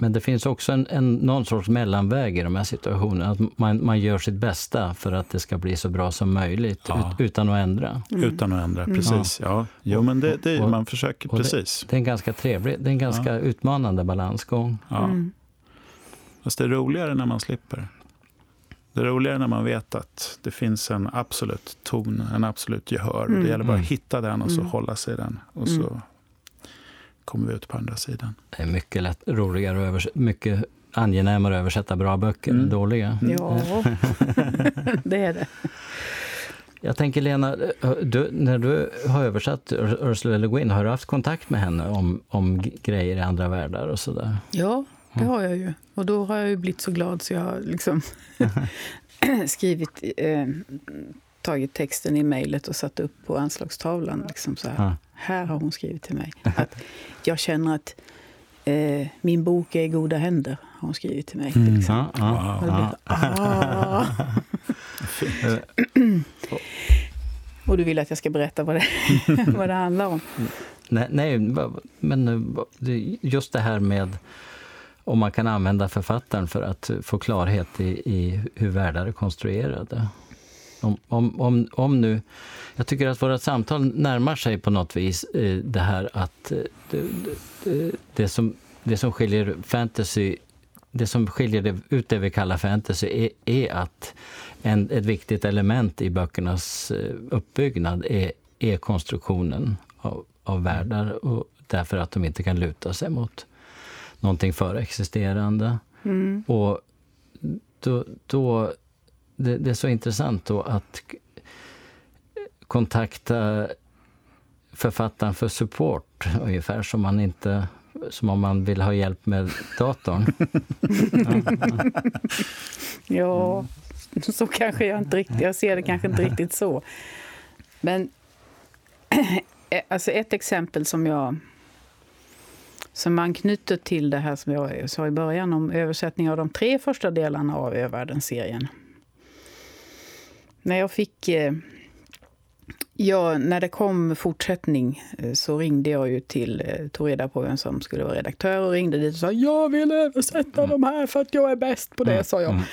Men det finns också en, en, någon sorts mellanväg i de här situationerna. Att man, man gör sitt bästa för att det ska bli så bra som möjligt ja. ut, utan att ändra. Mm. Utan att ändra, precis. Ja. Ja. Jo, men det, det och, man försöker, precis. Det, det, är en ganska trevlig, det är en ganska ja. utmanande balansgång. Ja. Mm. Fast det är roligare när man slipper. Det är roligare när man vet att det finns en absolut ton, en absolut gehör. Mm. Det gäller bara att mm. hitta den och så mm. hålla sig i den. Och så mm kommer vi ut på andra sidan. Det är mycket lätt, roligare och övers- mycket angenämare att översätta bra böcker mm. än dåliga. Ja, (laughs) det är det. Jag tänker Lena, du, när du har översatt Ursula Le Guin, har du haft kontakt med henne om, om grejer i andra världar och sådär? Ja, det har jag ju. Och då har jag ju blivit så glad så jag har liksom (laughs) skrivit, eh, tagit texten i mejlet och satt upp på anslagstavlan. Liksom så här. Här har hon skrivit till mig. (laughs) Att jag känner att eh, min bok är i goda händer, har hon skrivit till mig. Till mm, ah. (laughs) Och du vill att jag ska berätta vad det, (laughs) vad det handlar om? Nej, nej, men just det här med om man kan använda författaren för att få klarhet i, i hur världar är konstruerade. Om, om, om, om nu, jag tycker att våra samtal närmar sig på något vis eh, det här att eh, det, det, det, som, det som skiljer fantasy det som skiljer det, ut det vi kallar fantasy är, är att en, ett viktigt element i böckernas eh, uppbyggnad är, är konstruktionen av, av världar och därför att de inte kan luta sig mot någonting förexisterande. Mm. Och då, då det, det, är så intressant då att kontakta författaren för support, ungefär som, man inte, som om man vill ha hjälp med datorn. (laughs) ja, så kanske jag inte riktigt... Jag ser det kanske inte riktigt så. Men (clears throat) alltså ett exempel som jag som anknyter till det här som jag sa i början om översättning av de tre första delarna av Övärlden-serien när jag fick... Eh, ja, när det kom fortsättning eh, så ringde jag ju till, eh, tog reda på vem som skulle vara redaktör och ringde dit och sa jag vill översätta mm. de här för att jag är bäst på det, mm. sa jag. Mm.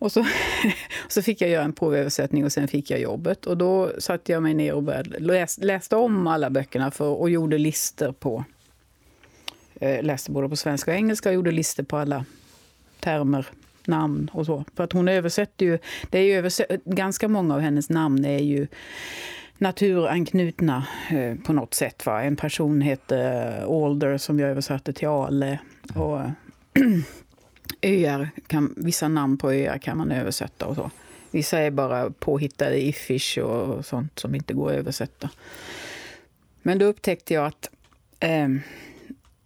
Och så, (laughs) så fick jag göra en provöversättning och sen fick jag jobbet. Och då satte jag mig ner och började, läs, läste om alla böckerna för, och gjorde listor på... Eh, läste både på svenska och engelska och gjorde listor på alla termer, namn och så. För att hon översätter ju... Det är ju översätt, ganska många av hennes namn är ju naturanknutna eh, på något sätt. Va? En person heter eh, Alder som jag översatte till Ale. Och (clears throat) öar kan, vissa namn på öar kan man översätta och så. Vissa är bara påhittade iffish och sånt som inte går att översätta. Men då upptäckte jag att eh,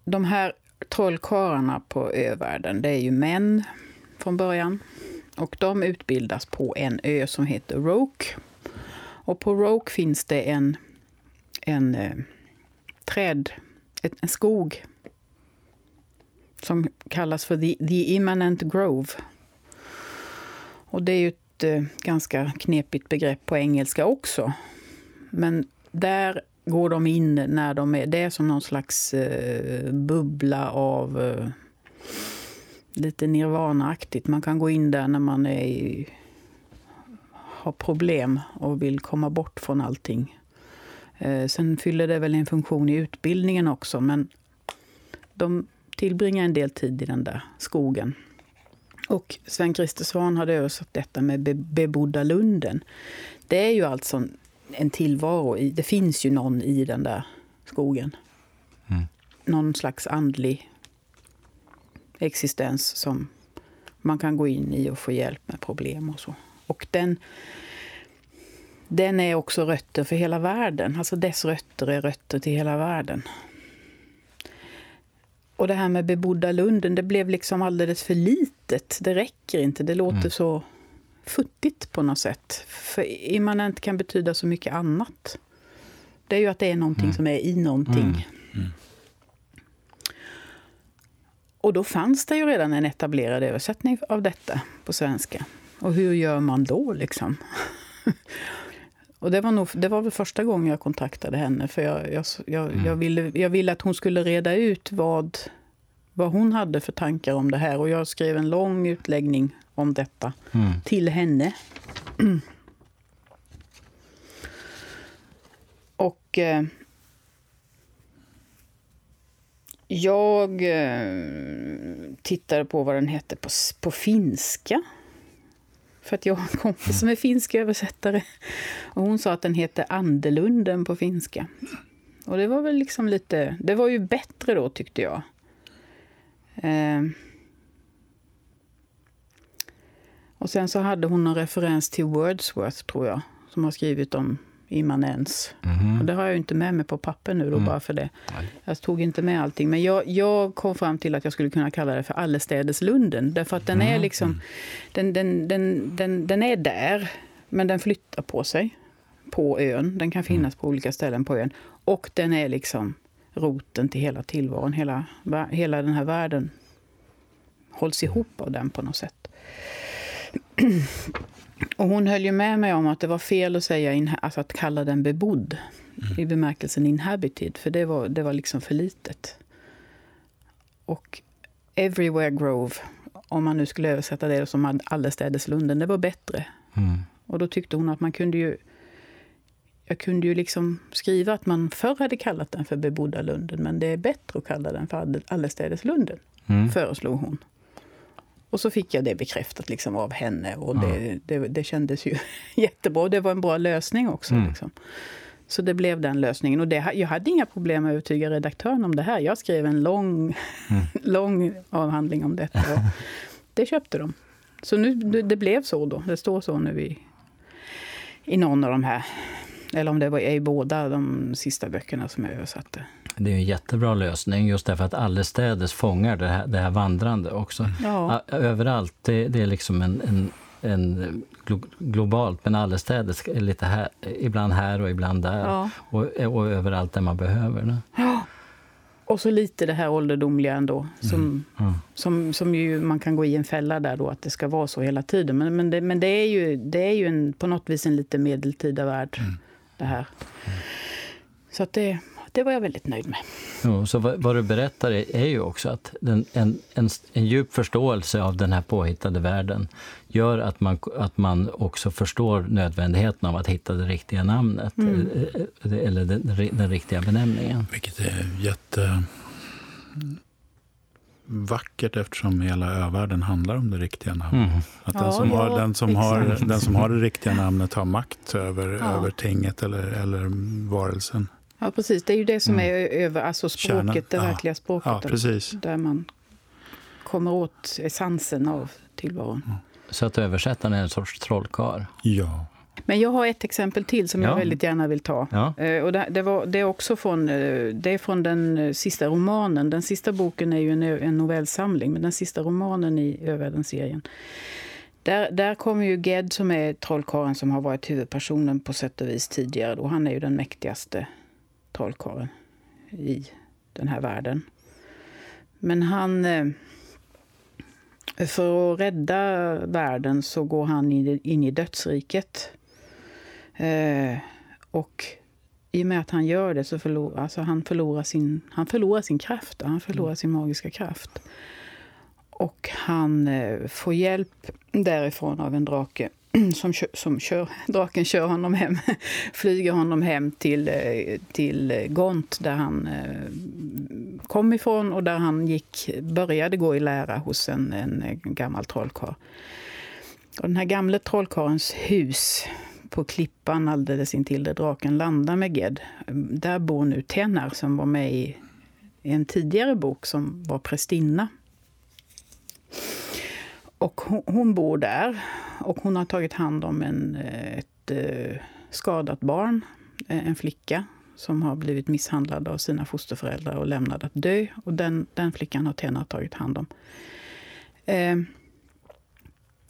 de här trollkarlarna på övärlden, det är ju män från början. Och de utbildas på en ö som heter Roke. Och på Roke finns det en, en eh, träd, en skog som kallas för The, the Immanent Grove. Och det är ju ett eh, ganska knepigt begrepp på engelska också. Men där går de in när de är... Det är som någon slags eh, bubbla av... Eh, Lite nirvanaaktigt. Man kan gå in där när man är i, har problem och vill komma bort från allting. Eh, sen fyller det väl en funktion i utbildningen också, men de tillbringa en del tid i den där skogen. Och Sven-Christer Svan hade översatt detta med be bebodda lunden. Det är ju alltså en tillvaro. I, det finns ju någon i den där skogen. Mm. Någon slags andlig existens som man kan gå in i och få hjälp med problem och så. Och den, den är också rötter för hela världen. Alltså dess rötter är rötter till hela världen. Och det här med bebodda lunden, det blev liksom alldeles för litet. Det räcker inte, det låter mm. så futtigt på något sätt. För immanent kan betyda så mycket annat. Det är ju att det är någonting mm. som är i någonting. Mm. Och då fanns det ju redan en etablerad översättning av detta på svenska. Och hur gör man då liksom? (laughs) Och det var, nog, det var väl första gången jag kontaktade henne. För jag, jag, jag, mm. jag, ville, jag ville att hon skulle reda ut vad, vad hon hade för tankar om det här. Och jag skrev en lång utläggning om detta mm. till henne. (clears throat) Och eh, jag eh, tittade på vad den hette på, på finska. För att jag har en kompis som är finsk översättare. Och hon sa att den heter Andelunden på finska. Och det var väl liksom lite... Det var ju bättre då, tyckte jag. Eh. Och sen så hade hon en referens till Wordsworth, tror jag, som har skrivit om immanens. Mm. Och det har jag inte med mig på papper nu då, mm. bara för det. Nej. Jag tog inte med allting. Men jag, jag kom fram till att jag skulle kunna kalla det för Allestädeslunden. Därför att den mm. är liksom... Den, den, den, den, den är där, men den flyttar på sig på ön. Den kan finnas på olika ställen på ön. Och den är liksom roten till hela tillvaron. Hela, hela den här världen hålls ihop av den på något sätt. (clears throat) Och hon höll ju med mig om att det var fel att säga alltså att kalla den bebodd mm. i bemärkelsen inhabited, för det var, det var liksom för litet. Och Everywhere Grove, om man nu skulle översätta det som Allestädeslunden, det var bättre. Mm. Och då tyckte hon att man kunde ju... Jag kunde ju liksom skriva att man förr hade kallat den för bebodda lunden, men det är bättre att kalla den för Allestädeslunden, mm. föreslog hon. Och så fick jag det bekräftat liksom av henne och det, mm. det, det kändes ju (laughs) jättebra. Det var en bra lösning också. Mm. Liksom. Så det blev den lösningen. Och det, jag hade inga problem med att övertyga redaktören om det här. Jag skrev en lång, mm. (laughs) lång avhandling om detta. Och det köpte de. Så nu, det blev så då. Det står så nu i, i någon av de här. Eller om det var i båda de sista böckerna som jag översatte. Det är en jättebra lösning just därför att allestädes fångar det här, det här vandrande också. Ja. Överallt, det, det är liksom en, en, en globalt, men allestädes lite här, ibland här och ibland där. Ja. Och, och överallt där man behöver det. Ja. Och så lite det här ålderdomliga ändå, som, mm. Mm. som, som ju man kan gå i en fälla där då, att det ska vara så hela tiden. Men, men, det, men det är ju, det är ju en, på något vis en lite medeltida värld, mm. det här. Så att det, det var jag väldigt nöjd med. Jo, så vad, vad, du berättar är ju också att den, en, en, en djup förståelse av den här påhittade världen gör att man, att man också förstår nödvändigheten av att hitta det riktiga namnet, mm. Eh, eh, eller den, den, riktiga benämningen. Vilket är jätte vackert eftersom hela övärlden handlar om det riktiga namnet. Mm. Att den, ja, som har, den, som har, den som har det riktiga namnet har makt över, ja. över tinget eller, eller varelsen. Ja, precis. Det är ju det som mm. är över, alltså språket, det verkliga språket. Ja, precis. Där man kommer åt essensen av tillvaron. Så att översättaren är en sorts trollkarl? Ja. Men jag har ett exempel till som ja. jag väldigt gärna vill ta. Ja. Eh, och det, det, var, det, är också från, eh, det är från den eh, sista romanen. Den sista boken är ju en, en novellsamling, men den sista romanen i Övärlden-serien. Där, där kommer ju Ged som är trollkaren som har varit huvudpersonen på sätt och vis tidigare. Då. Han är ju den mäktigaste trollkarlen i den här världen. Men han... För att rädda världen så går han in i dödsriket. Eh, och i och med att han gör det så förlorar alltså han förlorar sin, han förlorar sin kraft. Han förlorar mm. sin magiska kraft. Och han eh, får hjälp därifrån av en drake (clears throat) som, kör, som kör, draken kör honom hem, (laughs) flyger honom hem till, eh, till eh, Gont där han eh, kom ifrån och där han gick, började gå i lära hos en, en gammal trollkarl. Och den här gamle trollkarlens hus på klippan alldeles intill där draken landar med Ged. Där bor nu Tenar som var med i en tidigare bok som var prästinna. Och hon, hon, bor där och hon har tagit hand om en, eh, ett eh, skadat barn, eh, en flicka som har blivit misshandlad av sina fosterföräldrar och lämnad att dö. Och den, den flickan har Tena tagit hand om. Eh,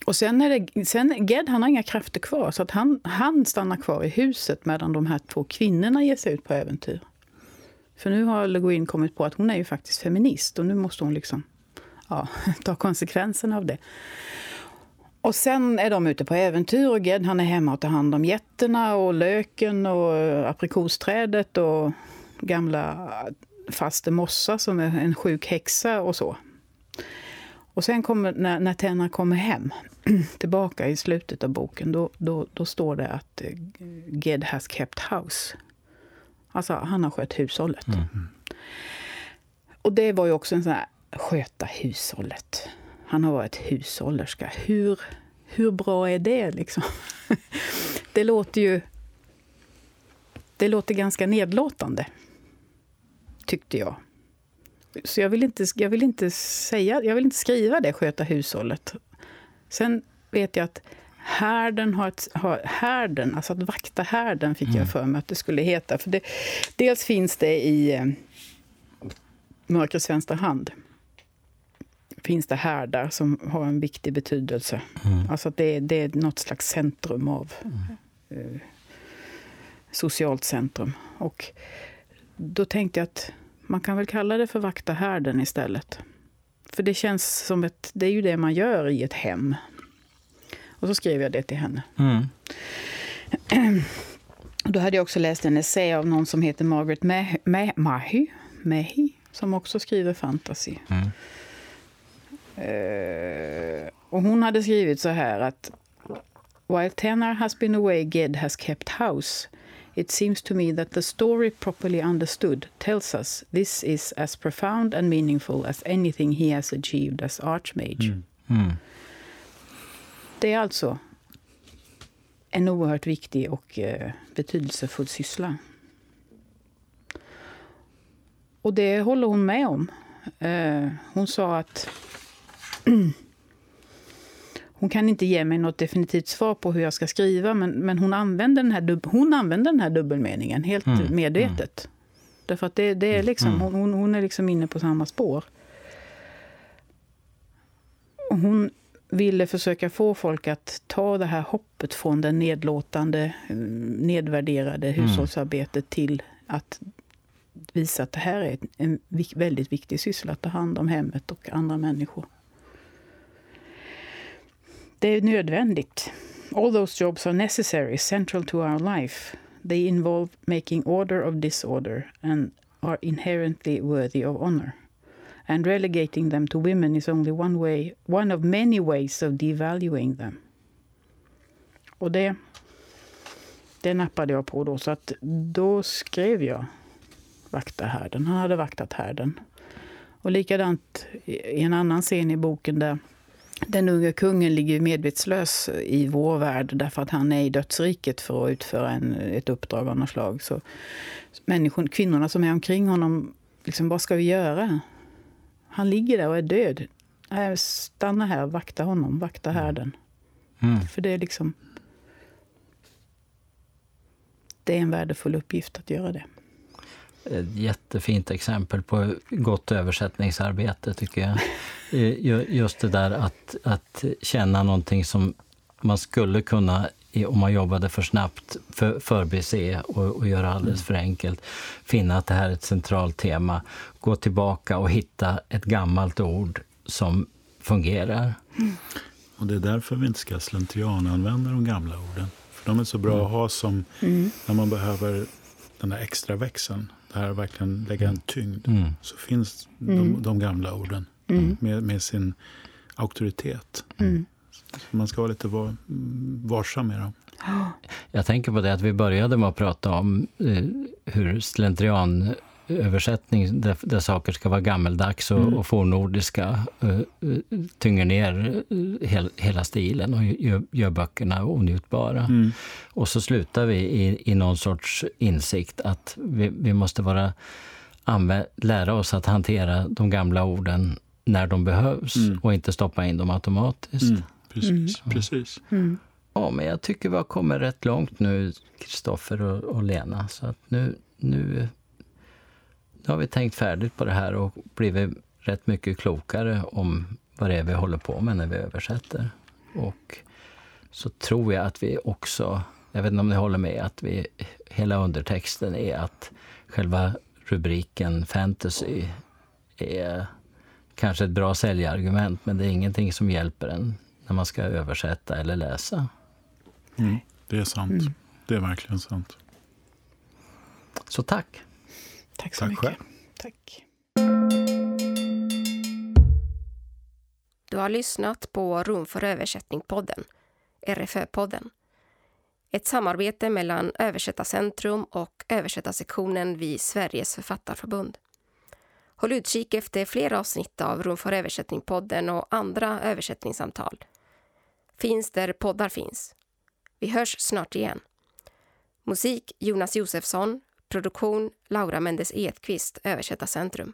och sen är det, sen, Ged han har inga krafter kvar, så att han, han stannar kvar i huset medan de här två kvinnorna ger sig ut på äventyr. För nu har Le Guin kommit på att hon är ju faktiskt feminist och nu måste hon liksom ja, (laughs) ta konsekvenserna av det. Och sen är de ute på äventyr och Ged han är hemma och tar hand om getterna och löken och aprikosträdet och gamla faste Mossa som är en sjuk häxa och så. Och sen kommer, när, när Tenna kommer hem, (clears throat) tillbaka i slutet av boken, då, då, då står det att eh, Ged has kept house. Alltså, han har skött hushållet. Mm. Och det var ju också en sån här, sköta hushållet. Han har varit hushållerska. Hur, hur bra är det liksom? (laughs) det låter ju... Det låter ganska nedlåtande, tyckte jag. Så jag vill inte, jag vill inte, säga, jag vill inte skriva det, sköta hushållet. Sen vet jag att härden har, ett, har härden, alltså att vakta härden fick mm. jag för mig att det skulle heta. För det, dels finns det i eh, Mörkrets vänstra hand finns det härdar som har en viktig betydelse. Mm. Alltså att det, det är något slags centrum av mm. eh, socialt centrum. Och då tänkte jag att man kan väl kalla det för vakta härden istället. För det känns som ett, det är ju det man gör i ett hem. Och så skrev jag det till henne. Mm. (clears throat) Då hade jag också läst en essä av någon som heter Margaret Mahy, Mahy, Mahy som också skriver fantasy. Mm. Uh, och hon hade skrivit så här att While Tenar has been away, Ged has kept house. It seems to me that the story properly understood tells us this is as profound and meaningful as anything he has achieved as Archmage. Mm. Mm. Det är alltså en oerhört viktig och eh, betydelsefull syssla. Och det håller hon med om. Eh, hon sa att (clears throat) hon kan inte ge mig något definitivt svar på hur jag ska skriva, men, men hon, använder den här hon använder den här dubbelmeningen helt mm. medvetet. Mm. Därför att det, det är liksom, mm. hon, hon, är liksom inne på samma spår. Och hon ville försöka få folk att ta det här hoppet från det nedlåtande, nedvärderade mm. hushållsarbetet till att visa att det här är en väldigt viktig syssla, att ta hand om hemmet och andra människor. Det är nödvändigt. All those jobs are necessary, central to our life. They involve making order of disorder and are inherently worthy of honor. And relegating them to women is only one way, one of many ways of devaluing them. Och det, det nappade jag på då, så att då skrev jag vakta härden. Han hade vaktat härden. Och likadant i en annan scen i boken där den unge kungen ligger medvetslös i vår värld därför att han är i dödsriket för att utföra en, ett uppdrag av något slag. Så människor, kvinnorna som är omkring honom, liksom, vad ska vi göra? Han ligger där och är död. Stanna här, vakta honom, vakta mm. härden. Mm. För det är liksom... Det är en värdefull uppgift att göra det. Ett jättefint exempel på gott översättningsarbete, tycker jag. (laughs) Eh, just det där att, att känna någonting som man skulle kunna, om man jobbade för snabbt, för, förbise och, och göra alldeles mm. för enkelt. Finna att det här är ett centralt tema. Gå tillbaka och hitta ett gammalt ord som fungerar. Mm. Och Det är därför vi inte ska slentriananvända de gamla orden. För De är så bra mm. att ha som mm. när man behöver den där extra växeln. Det här verkligen lägga en tyngd. Mm. Så finns de, mm. de gamla orden mm. med, med, sin auktoritet. Mm. Man ska vara lite var, varsam med dem. Jag tänker på det att vi började med att prata om eh, hur slentrian översättning där, där, saker ska vara gammeldags och, mm. och fornnordiska uh, tynger ner hel, hela stilen och gör, gör böckerna onjutbara. Mm. Och så slutar vi i, i någon sorts insikt att vi, vi måste vara, lära oss att hantera de gamla orden när de behövs mm. och inte stoppa in dem automatiskt. Mm. Precis. Mm. Precis. Mm. Ja, men jag tycker vi har kommit rätt långt nu, Kristoffer och, och, Lena. Så att nu, nu, nu har vi tänkt färdigt på det här och blivit rätt mycket klokare om vad det är vi håller på med när vi översätter. Och så tror jag att vi också, jag vet inte om ni håller med, att vi, hela undertexten är att själva rubriken fantasy är kanske ett bra säljargument, men det är ingenting som hjälper en när man ska översätta eller läsa. Mm, det är sant. Mm. Det är verkligen sant. Så tack. Tack så tack mycket. Själv. Tack. Du har lyssnat på Rum för översättning-podden, RFÖ-podden. Ett samarbete mellan Översättarcentrum och Översättarsektionen vid Sveriges författarförbund. Håll utkik efter fler avsnitt av Rum för översättning-podden och andra översättningssamtal. Finns där poddar finns. Vi hörs snart igen. Musik Jonas Josefsson, produktion Laura Mendes Edqvist, Översättarcentrum.